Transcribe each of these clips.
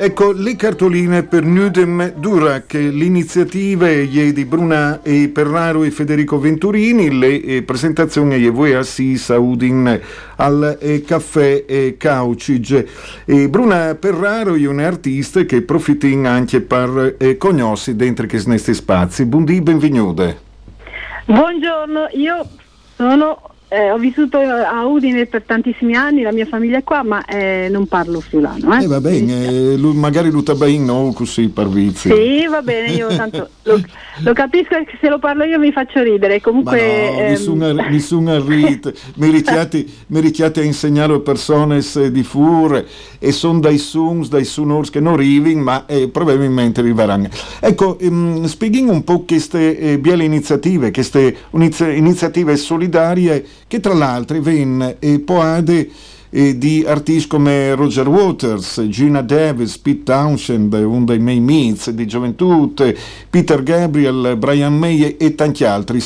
Ecco, le cartoline per Nudem Durac, l'iniziativa di Bruna e Perraro e Federico Venturini, le eh, presentazioni e voi assis Udin al eh, caffè Caucig. Bruna Perraro è un'artista che approfitta anche per eh, conoscere dentro che snesti spazi. Buondì, benvenuta. Buongiorno, io sono eh, ho vissuto a Udine per tantissimi anni, la mia famiglia è qua, ma eh, non parlo friulano. Eh, eh va bene, eh, lui, magari lo tabain no, così per vizi. Sì, va bene, io tanto lo, lo, capisco che se lo parlo io mi faccio ridere. Comunque, ma no, ehm... nessun, nessun arrit, mi richiate a insegnare a persone di fur e sono dai suns, dai sunors che non arrivano, ma eh, probabilmente arriveranno. Ecco, ehm, spieghiamo un po' queste eh, biele iniziative, queste iniziative solidarie che tra l'altro venne poade di artisti come Roger Waters, Gina Davis, Pete Townshend, uno dei miei meets di gioventù, Peter Gabriel, Brian May e tanti altri.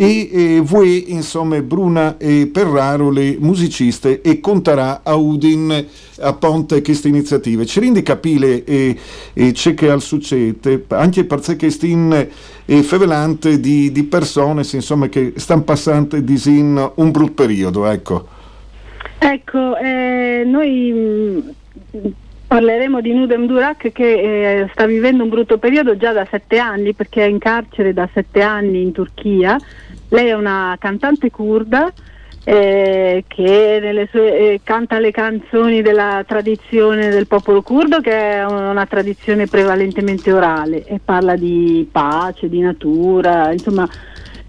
E eh, voi, insomma, Bruna e Perraro, le musiciste, e conterà a Udin a Ponte queste iniziative. Ci rende capire e, e c'è che al succede, anche perché stin e fevelante di, di persone insomma, che stanno passando disin un brutto periodo. Ecco, ecco eh, noi mh, mm, parleremo di Nudem Durak che eh, sta vivendo un brutto periodo già da sette anni perché è in carcere da sette anni in Turchia. Lei è una cantante kurda eh, che sue, eh, canta le canzoni della tradizione del popolo curdo, che è una tradizione prevalentemente orale e parla di pace, di natura, insomma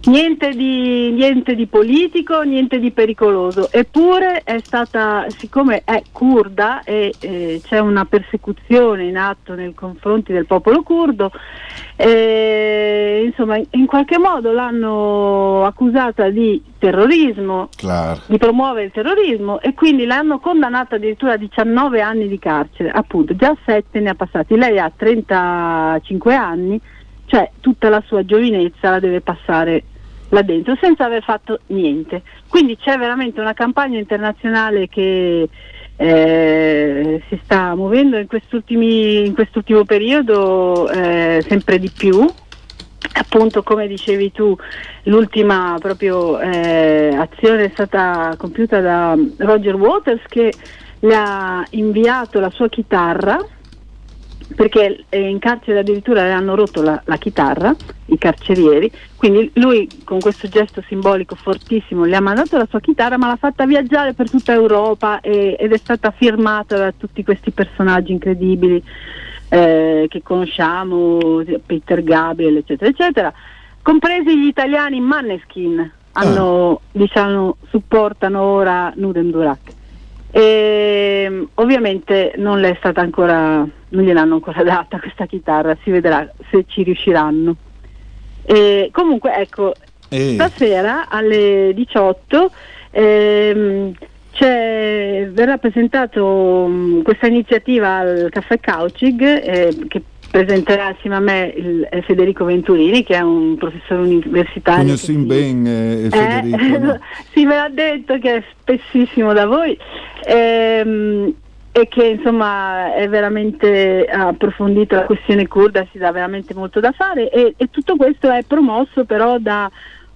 Niente di, niente di, politico, niente di pericoloso, eppure è stata, siccome è kurda e eh, c'è una persecuzione in atto nei confronti del popolo curdo, eh, insomma in qualche modo l'hanno accusata di terrorismo, claro. di promuovere il terrorismo e quindi l'hanno condannata addirittura a 19 anni di carcere, appunto già 7 ne ha passati, lei ha 35 anni cioè tutta la sua giovinezza la deve passare là dentro senza aver fatto niente. Quindi c'è veramente una campagna internazionale che eh, si sta muovendo in, in quest'ultimo periodo eh, sempre di più. Appunto, come dicevi tu, l'ultima proprio eh, azione è stata compiuta da Roger Waters che le ha inviato la sua chitarra perché in carcere addirittura le hanno rotto la, la, chitarra, i carcerieri, quindi lui con questo gesto simbolico fortissimo le ha mandato la sua chitarra ma l'ha fatta viaggiare per tutta Europa e, ed è stata firmata da tutti questi personaggi incredibili eh, che conosciamo, Peter Gabriel eccetera eccetera, compresi gli italiani Manneskin, hanno, ah. diciamo, supportano ora Nudem Durak. E, ovviamente non le è stata ancora, non gliel'hanno ancora data questa chitarra, si vedrà se ci riusciranno. E, comunque ecco, e... stasera alle 18 ehm, verrà presentata um, questa iniziativa al Caffè Couchig eh, che presenterà assieme a me il, eh, Federico Venturini che è un professore universitario. Conosci bene eh, Federico. Eh, no? sì, me l'ha detto che è spessissimo da voi ehm, e che insomma è veramente approfondito la questione kurda, si dà veramente molto da fare e, e tutto questo è promosso però da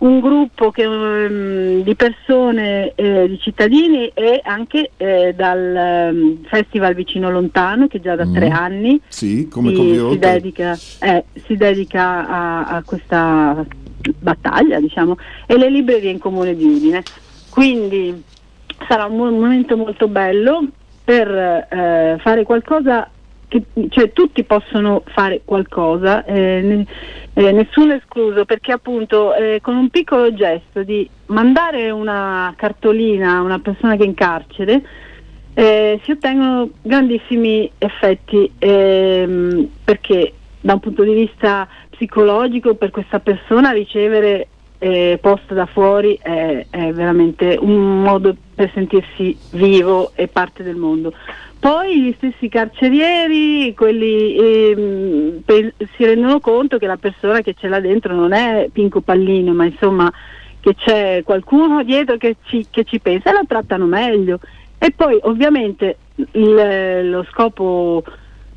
un gruppo che, um, di persone, eh, di cittadini e anche eh, dal um, Festival Vicino Lontano che già da mm. tre anni sì, si, si, dedica, eh, si dedica a, a, questa battaglia diciamo, e le librerie in comune di Udine. Quindi sarà un momento molto bello per eh, fare qualcosa che cioè, tutti possono fare qualcosa, eh, eh, nessuno escluso, perché appunto eh, con un piccolo gesto di mandare una cartolina a una persona che è in carcere eh, si ottengono grandissimi effetti ehm, perché da un punto di vista psicologico per questa persona ricevere eh, posta da fuori è, è, veramente un modo per sentirsi vivo e parte del mondo. Poi gli stessi carcerieri quelli, ehm, pe- si rendono conto che la persona che c'è là dentro non è Pinco Pallino, ma insomma che c'è qualcuno dietro che ci, che ci pensa e la trattano meglio. E poi ovviamente il, lo scopo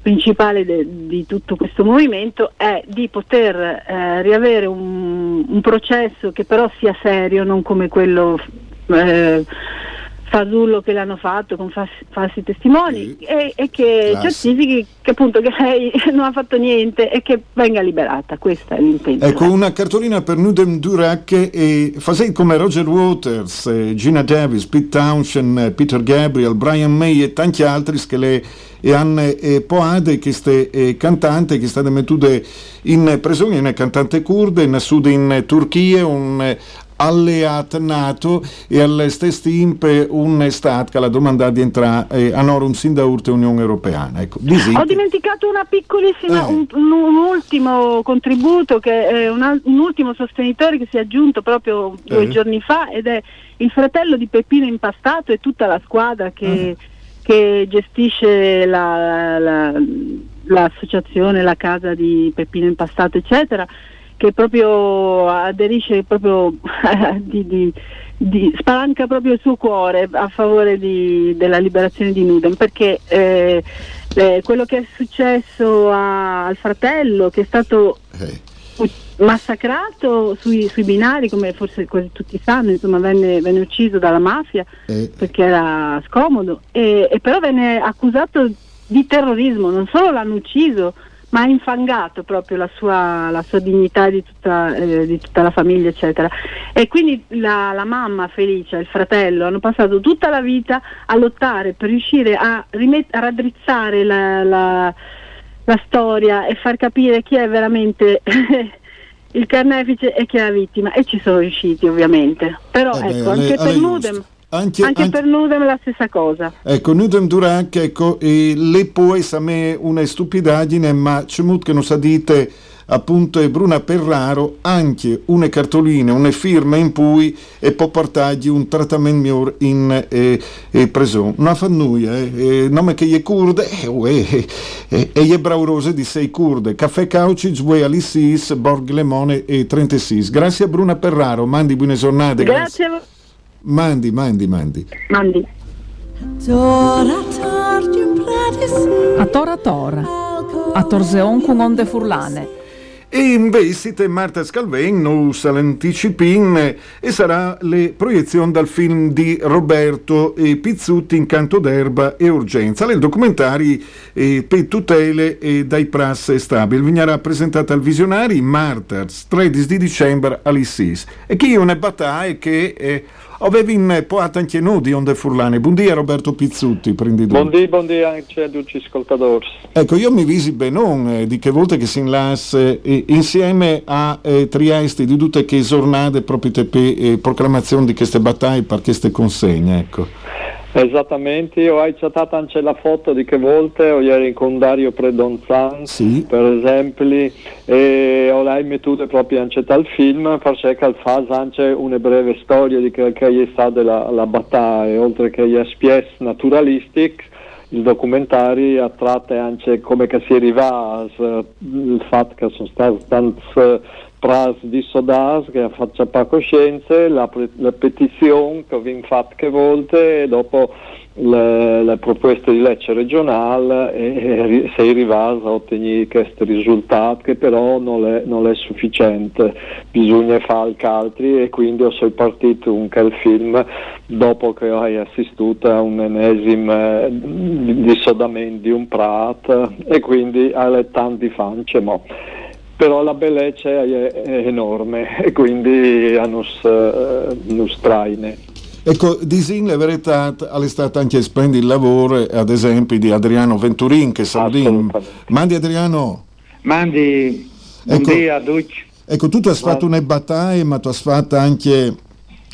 principale de, di tutto questo movimento è di poter eh, riavere un, un, processo che però sia serio, non come quello eh, fasullo che l'hanno fatto con falsi, falsi testimoni e, e, che Classe. certifichi che appunto che lei non ha fatto niente e che venga liberata. Questo è l'impegno. Ecco, una cartolina per Nudem Durac e fasei come Roger Waters, eh, Gina Davis, Pete Townshend, Peter Gabriel, Brian May e tanti altri che le e Anne eh, Poade, che è eh, cantante, che è stata mettuta in prigione, una cantante kurda, in sud in Turchia, un alleat NATO e alle stesse timp un Stato che la domanda di entrare eh, a Norum sin da urte Unione Europea. Ecco, Ho dimenticato una piccolissima, eh. un, un, ultimo contributo, che è un, un, ultimo sostenitore che si è aggiunto proprio due eh. giorni fa ed è il fratello di Peppino Impastato e tutta la squadra che, che gestisce la, la, l'associazione, la casa di Peppino Impastato, eccetera che proprio aderisce proprio di, di, di, spalanca proprio il suo cuore a favore di, della liberazione di Nuden perché eh, eh, quello che è successo a, al fratello che è stato eh. massacrato sui, sui, binari come forse quasi tutti sanno insomma venne, venne ucciso dalla mafia eh. perché era scomodo e, e però venne accusato di terrorismo non solo l'hanno ucciso ma ha infangato proprio la sua, la sua dignità di tutta, eh, di tutta, la famiglia, eccetera. E quindi la, la, mamma Felicia e il fratello hanno passato tutta la vita a lottare per riuscire a, rimet- a raddrizzare la, la, la storia e far capire chi è veramente il carnefice e chi è la vittima. E ci sono riusciti ovviamente. Però eh ecco, beh, anche per Nudem anche, anche, anche, per Nudem la stessa cosa. Ecco, Nudem Durac, ecco, e le può a me una stupidaggine, ma c'è molto che non sa dite appunto e Bruna Perraro anche una cartolina, una firma in cui e può portargli un trattamento migliore in eh, eh, preso. Non fa nulla, eh, eh, nome che è kurde, eh, eh, e è braurose di sei kurde. Caffè Cauci, Zue Alicis, Borg Lemone e 36. Grazie a Bruna Perraro, mandi buone giornate. Grazie. grazie. Mandi, mandi, mandi. Mandi. A tora tora, a torzeon con onde furlane. E invece Marta Scalven nos l'anticipin e sarà le proiezioni dal film di Roberto Pizzutti in Canto d'Erba e Urgenza, le documentari eh, per tutele e dai prasse stabili. Vignerà presentata al visionari Marters 13 di dicembre all'ISIS. E chi è una battaglia che... Eh, Avevi in poata anche nudi onde furlane. Buongiorno Roberto Pizzutti, prendi Buongiorno, buongiorno anche a tutti gli ascoltatori. Ecco, io mi visi benone eh, di che volte che si inlas eh, insieme a eh, Trieste di tutte che giornate proprio per eh, proclamazione di queste battaglie per queste consegne, ecco. Esattamente, ho accettato anche la foto di che volte ho ieri con Dario Predonzan, sì. per esempio, e ho mettuto proprio anche dal film, perché fa anche una breve storia di che, che è stata la, la battaglia, oltre che gli spies naturalistici, il documentario ha tratto anche come si arriva al fatto che sono stati tanti pras di Sodas che faccia pa coscienze, la, la petizione che vi fatto che volte e dopo le, le, proposte di legge regionale e, e sei arrivato a ottenere questo risultato che però non è, non è sufficiente, bisogna fare altri e quindi ho sei partito un quel film dopo che ho assistito a un ennesimo eh, dissodamento di un prat e quindi alle tanti fance. Mo però la bellezza è, enorme e quindi uh, nos traine. Ecco, disin la verità è stato anche splendido il lavoro, ad esempio, di Adriano Venturin, che saludin. Mandi Adriano. Mandi, ecco, dia, ecco, tu hai fatto una battaglia, ma tu hai fatto anche,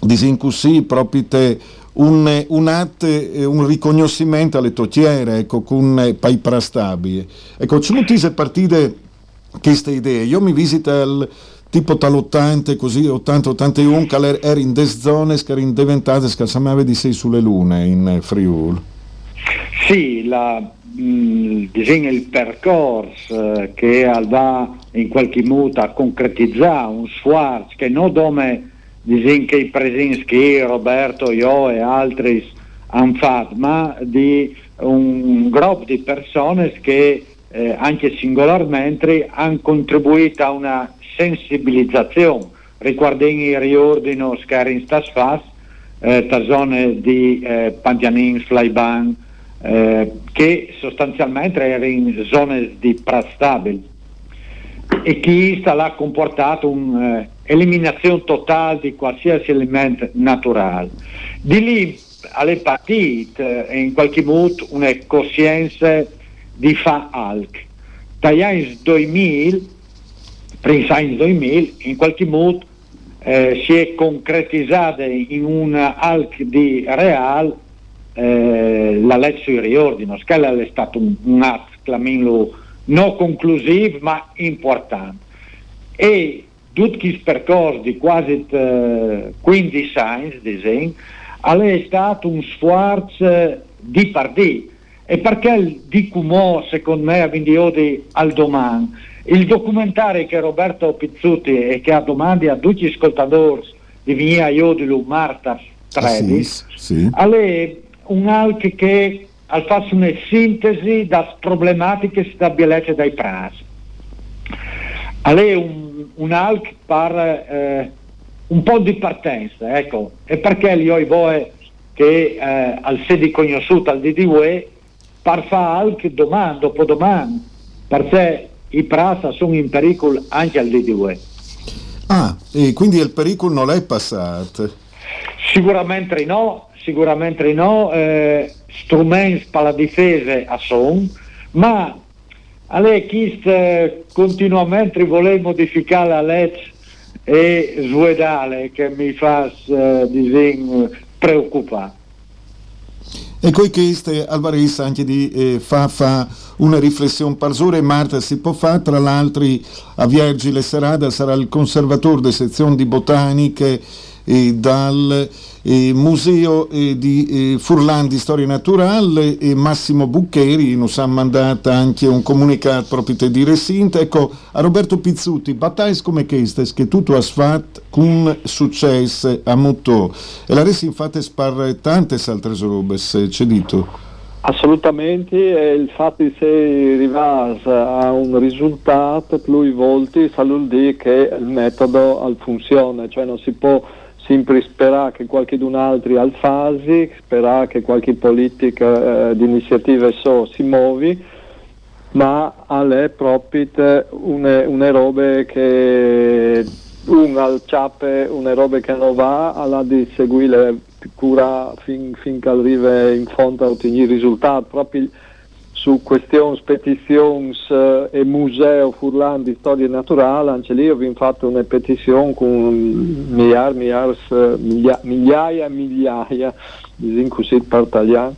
disin così, proprio te, un, un, atto, un riconoscimento alle totiere, ecco, con pai prastabili. Ecco, ci sono partite queste idee. Io mi visito il tipo tal'80, così 80-81, che era in des zone che erano diventate scalsamave di sei sulle lune in Friul. Sì, la, mh, disegna il percorso eh, che va in qualche modo a concretizzare un sforzo che non come disegna che i presenti Roberto, io e altri hanno fatto, ma di un gruppo di persone che eh, anche singolarmente hanno contribuito a una sensibilizzazione riguardo il riordino che in stas eh, zone di eh, Pantianin, Flyban, eh, che sostanzialmente erano in zone di prastabili e che sta l'ha comportato un'eliminazione eh, totale di qualsiasi elemento naturale. Di lì alle partite eh, in qualche modo una coscienza di fa alc. Dagli anni 2000, prima anni 2000, in qualche modo eh, si è concretizzata in un alc di real eh, la legge sui riordino. Scala è stato un, un atto, non conclusivo ma importante. E tutti i percorsi di quasi eh, 15 anni, disegno, è stato un sforzo di partito e perché dico mo, secondo me, a Vindiodi al domani? Il documentario che Roberto Pizzuti e che ha domandi a tutti gli ascoltatori di Via Iodilu Marta Trevis, ah, sì, sì. è un alc che al fatto una sintesi da problematiche stabilite dai pras. È un, un alc per eh, un po' di partenza, ecco, e perché io e voi che eh, al sedi conosciuto al DDUE per fare anche domani, dopodomani, perché i prasa sono in pericolo anche al DDUE. Ah, e quindi il pericolo non è passato? Sicuramente no, sicuramente no, eh, strumenti per la difesa a son, ma a lei chi continuamente vuole modificare la legge e svedale che mi fa eh, preoccupare. E coi che Alvarez anche di eh, fa, fa una riflessione per Zora e Marta si può fare, tra l'altro a Viergile Serada sarà il conservatore delle sezioni di botaniche dal eh, Museo eh, di eh, Furlan di Storia Naturale e Massimo Buccheri nos ha mandato anche un comunicato proprio per dire Sinta. Ecco, a Roberto Pizzuti, battaglie come queste che tutto ha fatto con successo a Mutò e la resi infatti spar tante altre robe, c'è dito. Assolutamente, il fatto di essere a un risultato più volte vuol dire che il metodo funziona, cioè non si può sempre sperare che qualcun altro al fasi, sperare che qualche politica eh, di iniziativa so si muovi, ma è proprio una, una roba che un al ciappe, una roba che non va, alla di seguire cura fin, finché arriva in fondo a ottenere risultati, proprio su questioni, petizioni eh, e museo Furlan di storia naturale, anche lì abbiamo fatto una petizione con migliaia, migliaia, migliaia, migliaia, di così partagliamo,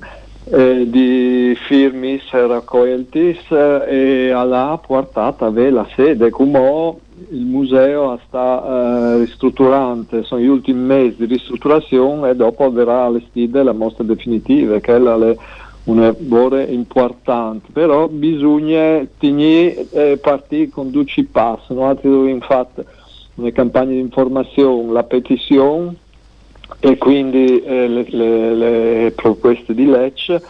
eh, di firmi raccolti eh, e alla portata la sede. Come il museo sta eh, ristrutturando, sono gli ultimi mesi di ristrutturazione e dopo verrà allestita la mostra definitiva che è la le un errore importante, però bisogna tenere eh, partire con due passi, noi dobbiamo fare una campagna di informazione, la petizione e quindi eh, le, le, le, proposte di legge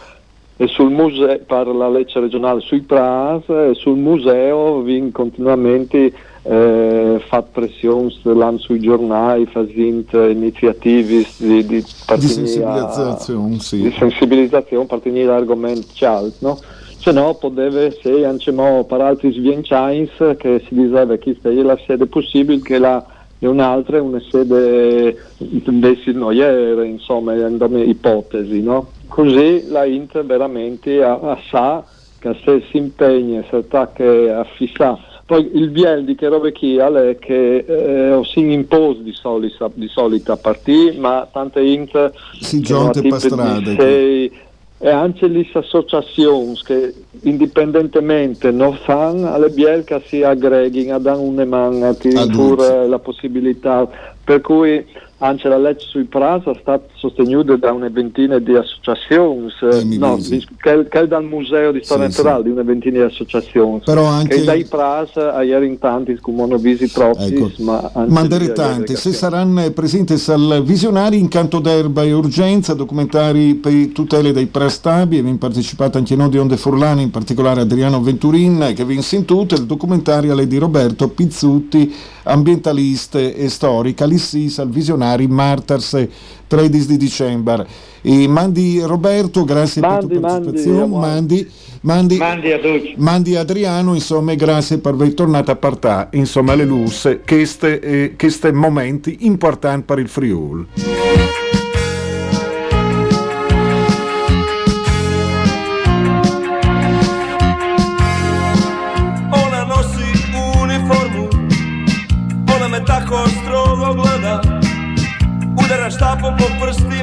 e sul museo, per la legge regionale sui PRAS e sul museo viene continuamente eh, fatto pressione sui giornali, facendo iniziative di, di, di sensibilizzazione, a, sì. di sensibilizzazione per tenere l'argomento caldo, no? Se no poteva essere anche per altri svienchains che si diceva che questa è la sede possibile che la e un'altra è una sede invece noiere, insomma, è una ipotesi, no? Così la Inter veramente ha, ha sa che se si impegna, si attacca a fissare poi il biel di che robe chi è che eh, si impose di solita, di solita partita, ma tante int si giunte per strada. Sei, e anche le associazioni che indipendentemente non fanno alle biel che si aggreghino a dare un man pure la possibilità per cui anche la legge sui PRAS è stata sostenuta da una ventina di associazioni, eh, no, di, che, che dal Museo di Storia sì, Naturale sì. di una ventina di associazioni, Però anche... che dai PRAS a ieri in tanti come hanno visto propri, ecco. ma Mandare tanti, se saranno presenti al visionari in canto d'erba e urgenza, documentari per tutele dei prastabi, abbiamo partecipato anche noi di Onde Furlani, in particolare Adriano Venturin, che vi tutte, il documentario di Roberto Pizzutti, ambientaliste e storica, l'Issis al visionari Martars 13 di dicembre. E mandi Roberto, grazie mandi, per la tua partecipazione. Mandi, mandi, mandi, mandi Adriano, insomma, grazie per aver tornato a partire, insomma, le luce, questi eh, momenti importanti per il Friuli.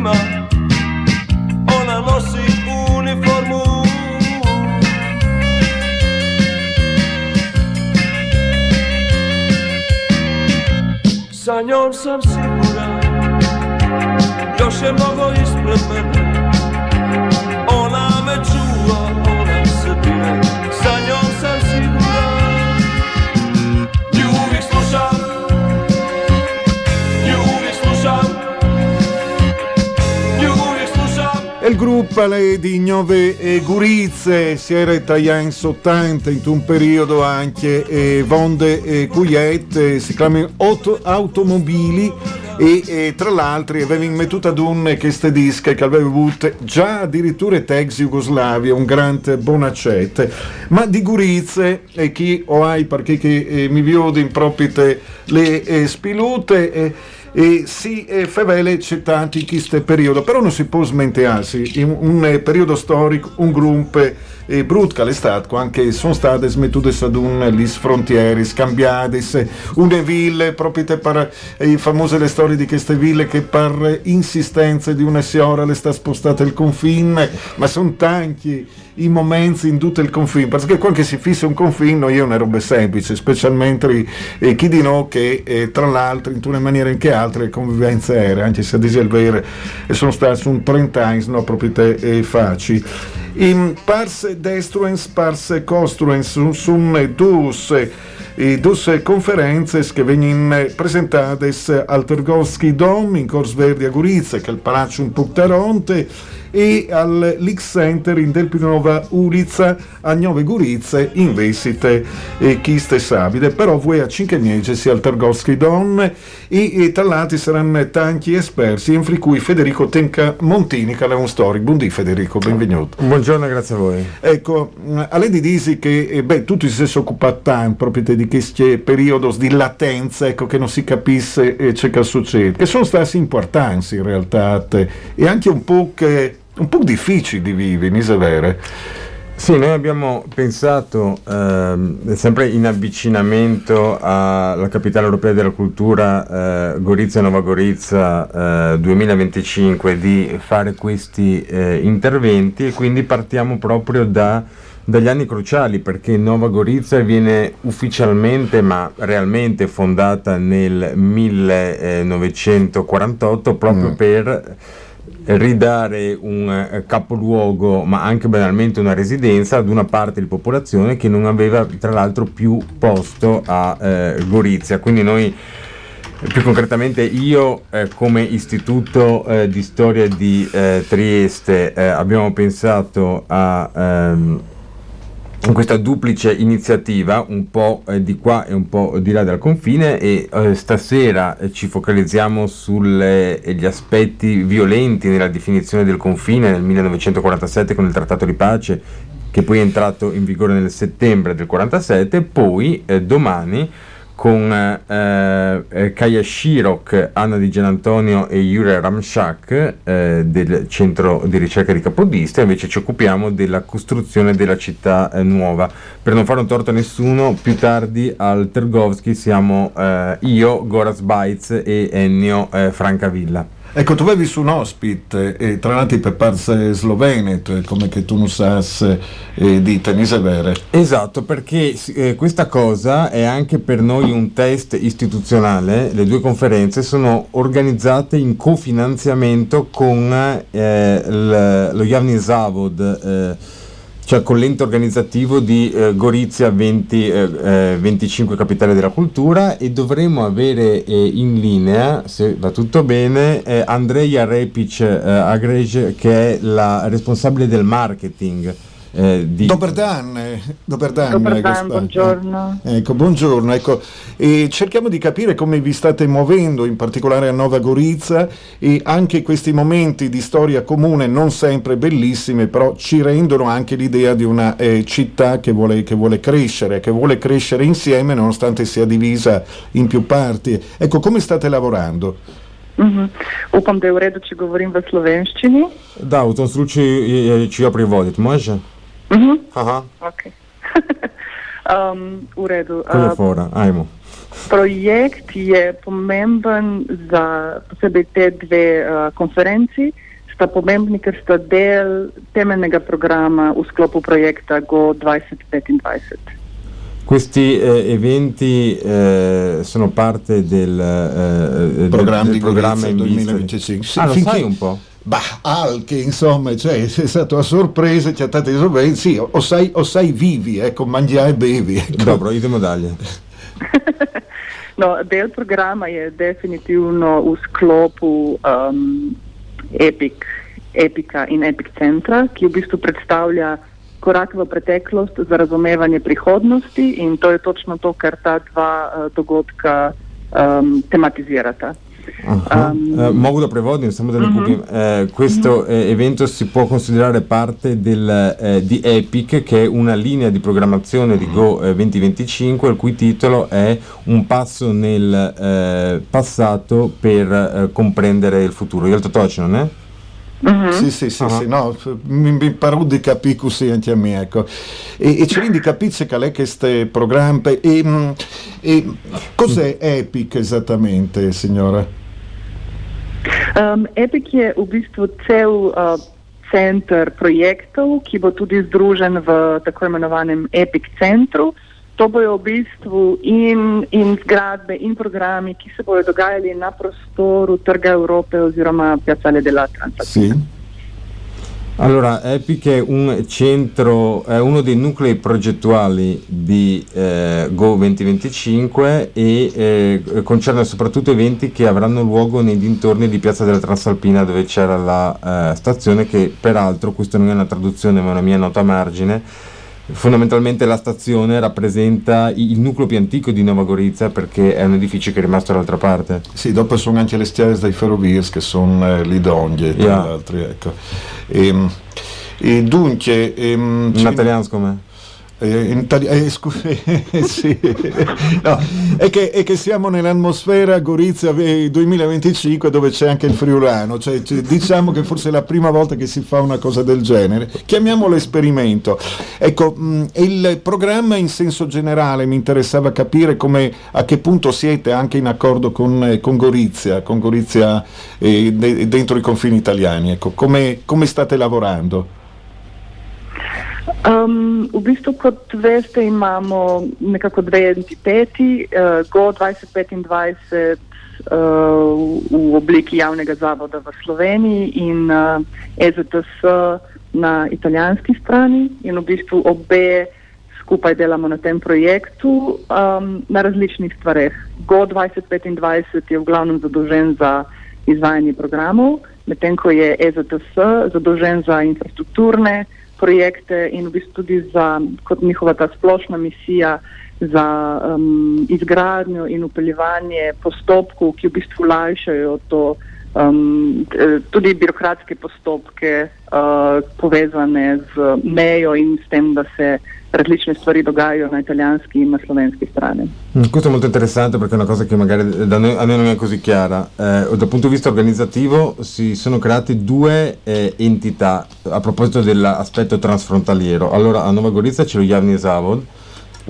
Prstima Ona nosi uniformu. Sa njom sam siguran Još je mnogo ispred mene E gruppo di Nove e Gurizze si era tagliato sottante in un periodo anche eh, Vonde e Cugliette, si chiamano Auto, Automobili e, e, tra l'altro aveva immettuto ad un queste dische che aveva avuto già addirittura ex Jugoslavia, un grande bonacette, ma di Gurizze e chi o hai perché che, eh, mi vio in proprio le eh, spilute. Eh, e si eh, favele in questo periodo, però non si può smentearsi, in un eh, periodo storico un gruppo eh, brutto è stato, anche sono state smettute ad un le frontiere, scambiate, une ville, proprio per le famose le storie di queste ville che per insistenza di una signora le sta spostata il confine, ma sono tanti i momenti in tutto il confine, perché quando si fissa un confine non è una roba semplice, specialmente eh, chi di noi che eh, tra l'altro in una maniera in che altre convivenze era, anche se a dire il vero sono stati un 30 anni non proprio eh, facili. In parse destruens, parse costruens, sono due e due conferenze che vengono presentate al Tergovski Dom in Cors Verdi a Gurizia, che è il Palazzo in Puttaronte, e al Lix Center in Delpinova Ulica a Nove Gurizze in Vesite. E Chiste Sabide però voi a Cinquegnege sia al Targovski Don e, e tra l'altro saranno tanti esperti in cui Federico Tenca Montini che è un storico. Buondì Federico benvenuto. Buongiorno grazie a voi. Ecco a lei di disi che eh, beh tutti si sono occupati tanto proprio di questo periodo di latenza ecco che non si capisse eh, ciò che succede che sono stati importanti in realtà e anche un po' che un po' difficili di vivere, mi sa vero? Sì, noi abbiamo pensato, eh, sempre in avvicinamento alla capitale europea della cultura, eh, Gorizia Nova Gorizia eh, 2025, di fare questi eh, interventi e quindi partiamo proprio da, dagli anni cruciali perché Nova Gorizia viene ufficialmente ma realmente fondata nel 1948 proprio mm. per ridare un eh, capoluogo, ma anche banalmente una residenza ad una parte di popolazione che non aveva tra l'altro più posto a eh, Gorizia. Quindi noi più concretamente io eh, come istituto eh, di storia di eh, Trieste eh, abbiamo pensato a ehm, in questa duplice iniziativa, un po' eh, di qua e un po' di là dal confine e eh, stasera eh, ci focalizziamo sugli eh, aspetti violenti nella definizione del confine nel 1947 con il Trattato di pace che poi è entrato in vigore nel settembre del 1947 poi eh, domani con eh, eh, Kaya Shirok, Anna Di Gianantonio e Yuri Ramshak eh, del centro di ricerca di Capodista, invece ci occupiamo della costruzione della città eh, nuova. Per non fare un torto a nessuno, più tardi al Tergovski siamo eh, io, Goraz Baitz e Ennio eh, Francavilla. Ecco, tu avevi su un ospite, e tra l'altro per parse slovenet, come che tu non sas eh, di tenise vere. Esatto, perché eh, questa cosa è anche per noi un test istituzionale. Le due conferenze sono organizzate in cofinanziamento con eh, lo Javni Zavod eh, cioè con l'ente organizzativo di eh, Gorizia 20, eh, 25 Capitale della Cultura e dovremo avere eh, in linea, se va tutto bene, eh, Andreia Repic eh, Agrege che è la responsabile del marketing eh, di... Doberdan, Doberdan, Doberdan buongiorno. Ecco, buongiorno. Ecco, e cerchiamo di capire come vi state muovendo, in particolare a Nova Gorizia, e anche questi momenti di storia comune, non sempre bellissime, però ci rendono anche l'idea di una eh, città che vuole, che vuole crescere, che vuole crescere insieme nonostante sia divisa in più parti. Ecco, come state lavorando? Uh-huh. Upam, da je v redu, če govorim v slovenščini. Da, v tom slučaju ja privoditi, može? Uh-huh. Aha. Okay. um, v redu. Kaj je fora? Ajmo. Projekt je pomemben za posebej te dve uh, konferenci. Sta pomembni, ker sta del temeljnega programa v sklopu projekta Go 2025. Questi eh, eventi eh, sono parte del, eh, programma, del, del programma 2025. Sì, ah, lo sai un po'? Bah, anche insomma, cioè, sei stato a sorpresa, ci ha dato i sì, o sai, o sai vivi, ecco, mangiare e bevi. Ecco. Dobro, idemo dalje. no, del programa je definitivno u sklopu um, Epic, Epika in Epic centra, ki v bistvu predstavlja korak v preteklost za razumevanje prihodnosti in to je točno to, kar ta dva uh, dogodka um, tematizirata. Um, eh, mogu da prevodim, samo da ne uh-huh. eh, questo eh, evento si può considerare parte del, di EPIC che è una linea di programmazione di Go 2025 il cui titolo è Un passo nel passato per comprendere il futuro. Io il Totoci non è? Uh-huh. Sì, sì, sì, uh-huh. sì, no, mi, mi pare di capire così anche a me, ecco. E, e ci di capire che lei questo programma, e, mm, e cos'è Epic esattamente, signora? Um, Epic je v bistvu cel uh, center projektov, ki bo tudi združen v tako imenovanem Epic centru. To bojo v bistvu in, in zgradbe in programi, ki se bodo dogajali na prostoru Trga Evrope oziroma Piazzale della Transazione. Sì. Allora, Epic è un centro, è uno dei nuclei progettuali di eh, Go 2025 e eh, concerne soprattutto eventi che avranno luogo nei dintorni di Piazza della Transalpina dove c'era la eh, stazione che peraltro, questa non è una traduzione ma una mia nota a margine, fondamentalmente la stazione rappresenta il nucleo più antico di Nova Gorizia perché è un edificio che è rimasto dall'altra parte. Sì, dopo sono anche le stiere dei ferroviers che sono eh, lidonghe tra yeah. l'altro. Ecco. E, ehm, e dunque... Ehm, in italiano come? Eh, eh, scu- eh, sì. no, è, che, è, che, siamo nell'atmosfera Gorizia 2025 dove c'è anche il friulano, cioè, cioè, diciamo che forse è la prima volta che si fa una cosa del genere, chiamiamolo esperimento. Ecco, mh, il programma in senso generale mi interessava capire come, a che punto siete anche in accordo con, eh, con Gorizia, con Gorizia eh, de- dentro i confini italiani, ecco, come, come state lavorando? Um, v bistvu, kot veste, imamo nekako dve entiteti, uh, GO 2025 uh, v obliki javnega zavoda v Sloveniji in uh, EZTS na italijanski strani in v bistvu obe skupaj delamo na tem projektu um, na različnih stvareh. GO 2025 je v glavnem zadolžen za izvajanje programov, medtem ko je EZTS zadolžen za infrastrukturne projekte in v bistvu tudi za, kot njihova ta splošna misija za um, izgradnjo in upeljevanje postopkov, ki v bistvu lajšajo to um, tudi birokratske postopke uh, povezane z mejo in s tem, da se različne stvari dogajajo na italijanski in na slovenski strani. Mm, questo è molto interessante perché è una cosa che magari da noi, a noi non è così chiara. Eh, dal punto di vista organizzativo si sono create due eh, entità a proposito dell'aspetto transfrontaliero. Allora a Nova Gorizia c'è lo Javni Zavod,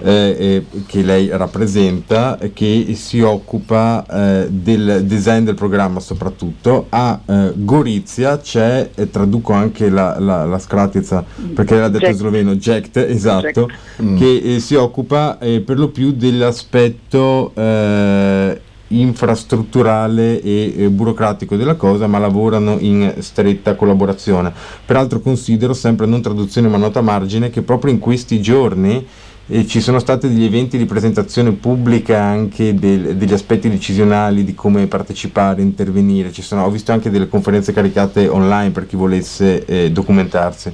eh, che lei rappresenta, che si occupa eh, del design del programma soprattutto. A eh, Gorizia c'è, e traduco anche la, la, la scratizza perché l'ha detto in sloveno, Jekt, esatto, Mm. che eh, si occupa eh, per lo più dell'aspetto eh, infrastrutturale e eh, burocratico della cosa, ma lavorano in stretta collaborazione. Peraltro considero sempre non traduzione ma nota margine che proprio in questi giorni eh, ci sono stati degli eventi di presentazione pubblica anche del- degli aspetti decisionali di come partecipare, intervenire. Sono- ho visto anche delle conferenze caricate online per chi volesse eh, documentarsi.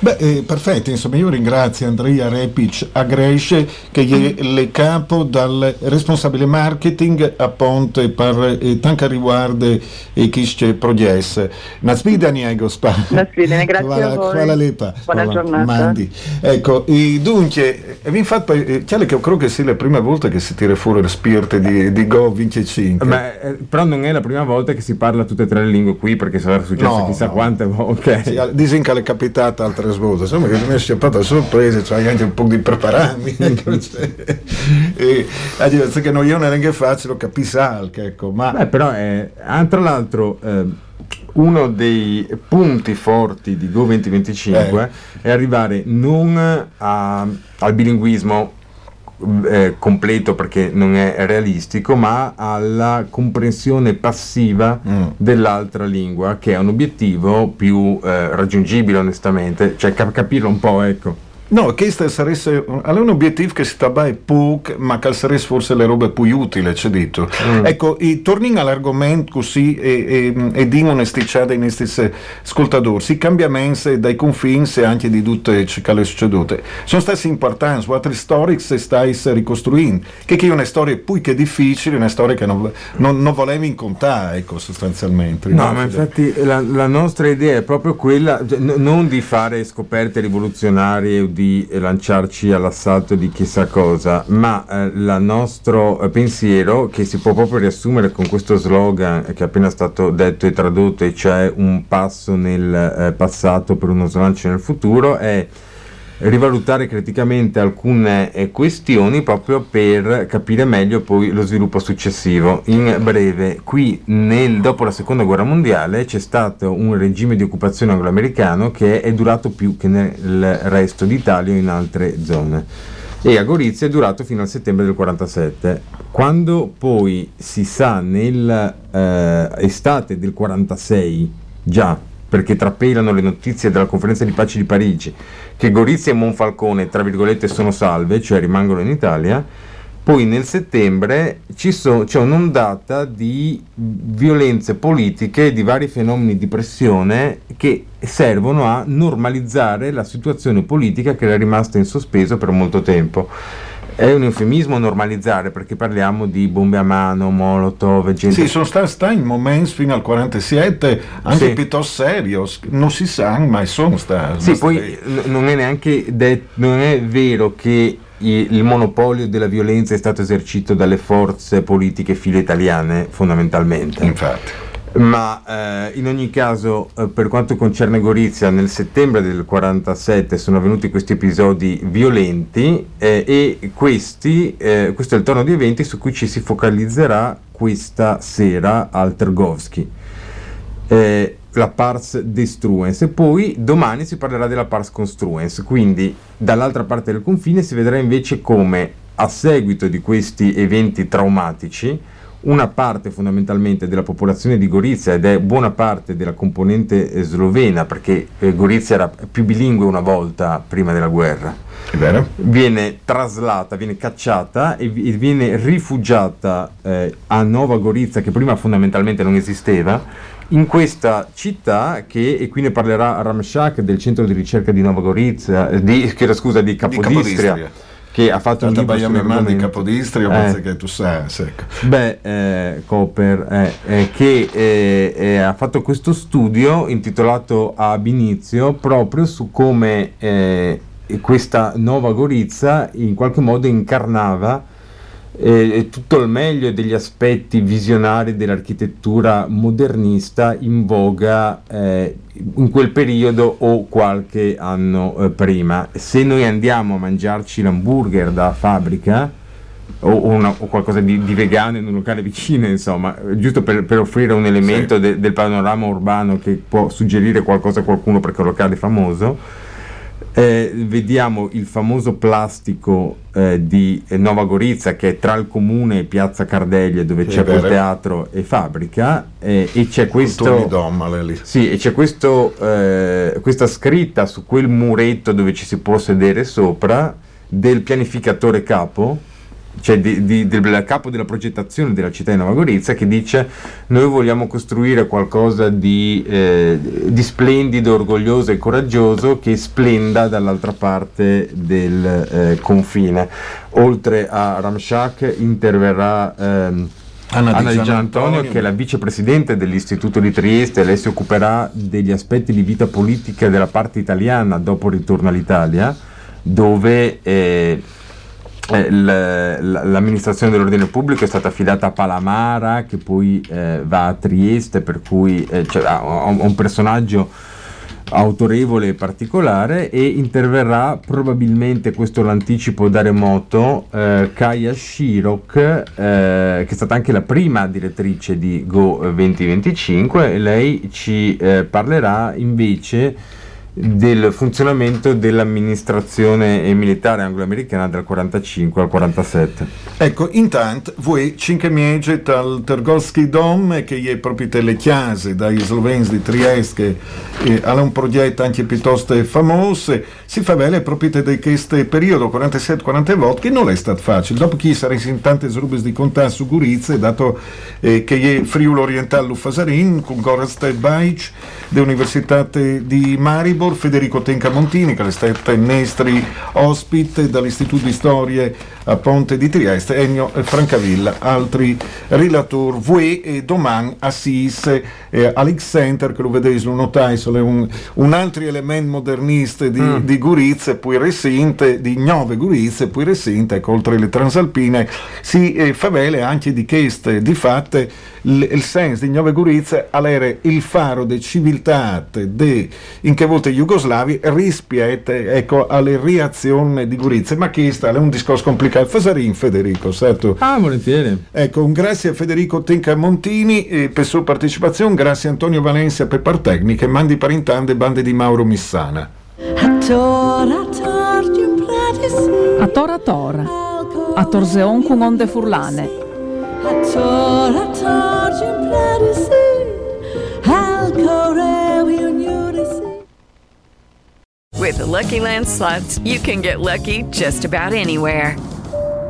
Beh, eh, perfetto, insomma io ringrazio Andrea Repic a Gresce che è le capo dal responsabile marketing a Ponte per eh, tanto riguarda e chi c'è progetto. Una sfida niego spa. Na svidene, grazie a voi. lepa. Buona giornata. Mandi. Ecco, e dunque, e infatti, eh, chiaro che credo che sia la prima volta che si tira fuori lo spirito di, di Go 25. Ma, eh, però non è la prima volta che si parla tutte e tre le lingue qui perché sarà successo No, chissà no. quante volte. Sì, al- dicono che è capitata altre volte, insomma che mi è scappata a sorpresa, cioè anche un po' di prepararmi. ecco, cioè, e, a dire, che non io non è che facile, capisco anche, ecco, ma... Beh, però è, ah, tra l'altro eh, uno dei punti forti di Go 2025 è arrivare non a- al bilinguismo eh, completo perché non è realistico, ma alla comprensione passiva dell'altra lingua, che è un obiettivo più eh, raggiungibile onestamente, cioè cap- capirlo un po', ecco. No, questo sarebbe allora un obiettivo che si è poco, ma che sarebbe forse le robe più utili, c'è detto. Ecco, e torniamo all'argomento così e, e, e di onesticiare ai nostri ascoltatori, i cambiamenti dai confini e anche di tutte ciò che è succeduto. Sono stati importanti, altre storie si stai ricostruendo, che è una storia più che difficile, una storia che non, non, non volevi incontrare, ecco, sostanzialmente. No, ma infatti la, la nostra idea è proprio quella, cioè, non di fare scoperte rivoluzionarie di eh, lanciarci all'assalto di chissà cosa, ma eh, il nostro eh, pensiero, che si può proprio riassumere con questo slogan che è appena stato detto e tradotto, e cioè un passo nel eh, passato per uno slancio nel futuro, è rivalutare criticamente alcune eh, questioni proprio per capire meglio poi lo sviluppo successivo. In breve, qui nel- dopo la seconda guerra mondiale c'è stato un regime di occupazione anglo-americano che è durato più che nel resto d'Italia o in altre zone e a Gorizia è durato fino al settembre del 47. Quando poi si sa nell'estate del 46, già perché trapelano le notizie della conferenza di pace di Parigi, che Gorizia e Monfalcone, tra virgolette, sono salve, cioè rimangono in Italia, poi nel settembre so- c'è un'ondata di violenze politiche di vari fenomeni di pressione che servono a normalizzare la situazione politica che era rimasta in sospeso per molto tempo. È un eufemismo normalizzare perché parliamo di bombe a mano, molotov, gente Sì, sono stati momenti fino al 47 anche Sì. piuttosto seri, non si sa, ma sono stati. Sì, poi non è neanche det- non è vero che il monopolio della violenza è stato esercito dalle forze politiche file italiane fondamentalmente. Infatti. Ma eh, in ogni caso, eh, per quanto concerne Gorizia, nel settembre del 47 sono avvenuti questi episodi violenti eh, e questi, eh, questo è il tono di eventi su cui ci si focalizzerà questa sera al Tergovski eh, la Pars Destruens. E poi domani si parlerà della Pars Construens. Quindi dall'altra parte del confine si vedrà invece come a seguito di questi eventi traumatici una parte fondamentalmente della popolazione di Gorizia ed è buona parte della componente eh, slovena perché eh, Gorizia era più bilingue una volta prima della guerra viene traslata, viene cacciata e vi- viene rifugiata eh, a Nova Gorizia, che prima fondamentalmente non esisteva, in questa città che, e qui ne parlerà Ramshak del centro di ricerca di Nova Gorizia, eh, di, scusa, di Capodistria, Capodistria. Che ha fatto un Tata libro sull'argomento. Capodistria, Eh. penso che tu sai, ecco. Beh, eh, Cooper, eh, eh, che eh, eh, ha fatto questo studio intitolato Ab inizio proprio su come eh, questa nuova Gorizia in qualche modo incarnava eh, tutto il meglio degli aspetti visionari dell'architettura modernista in voga eh, in quel periodo o qualche anno eh, prima. Se noi andiamo a mangiarci l'hamburger da fabbrica, o, o una- o qualcosa di, di vegano in un locale vicino, insomma, giusto per, per offrire un elemento de- del panorama urbano che può suggerire qualcosa a qualcuno perché è un locale famoso. Eh, vediamo il famoso plastico eh, di Nova Gorizia che è tra il comune e Piazza Cardeglia dove Sì, c'è vero. teatro e fabbrica eh, e c'è questo Dommale sì, e c'è questo, eh, questa scritta su quel muretto dove ci si può sedere sopra del pianificatore capo, cioè di- di- del capo della progettazione della città di Nova Gorizia, che dice noi vogliamo costruire qualcosa di, eh, di splendido, orgoglioso e coraggioso che splenda dall'altra parte del eh, confine. Oltre a Ramshak interverrà... ehm, Anna Anna Di Gian Gian Antonio, Antonio. che è la vicepresidente dell'Istituto di Trieste, lei si occuperà degli aspetti di vita politica della parte italiana dopo il ritorno all'Italia, dove eh, l'amministrazione dell'ordine pubblico è stata affidata a Palamara, che poi eh, va a Trieste, per cui eh, cioè, ha un personaggio autorevole e particolare e interverrà probabilmente questo l'anticipo da remoto eh, Kaya Shirok eh, che è stata anche la prima direttrice di Go 2025 e lei ci eh, parlerà invece del funzionamento dell'amministrazione militare anglo-americana dal 45 al 47 Ecco, intanto voi cinque mesi dal Tergolski Dom, che è proprio le chiese dai sloveni di Trieste, che eh, ha un progetto anche piuttosto famoso, si fa bene proprio di questo periodo 47-48 che non è stato facile. Dopo che sarà in tante rubes di contatto su Gurizia, dato eh, che è Friuli Orientale Lufasarin, con Gorazd Baic, dell'Università di Maribor, Federico Tenca Montini, che è stato ospite dall'Istituto di Storie a Ponte di Trieste, Ennio Francavilla, altri relatori, voi e domani Assis, eh, Alex Center, che lo vedete, lo notai, sono un, un altro elemento modernista di, Mm. di Gurizia, poi Resinte, di Nove Gurizia, poi Resinte, ecco, oltre le Transalpine, si eh, fa bene anche di queste, di fatte, il, il senso di Nove Gurizia all'era il faro de civiltà de, in che volte Jugoslavi rispetto ecco, alle reazioni di Gurizia, ma questo è un discorso complicato. Fasarin Federico, certo. Ah, volentieri. Ecco, un grazie a Federico Tenca Montini eh, per sua partecipazione, grazie a Antonio Valencia per par tecniche, mandi parintande bande di Mauro Missana. A tora tora. A torzeon con onde furlane. With the Lucky Land slots, you can get lucky just about anywhere.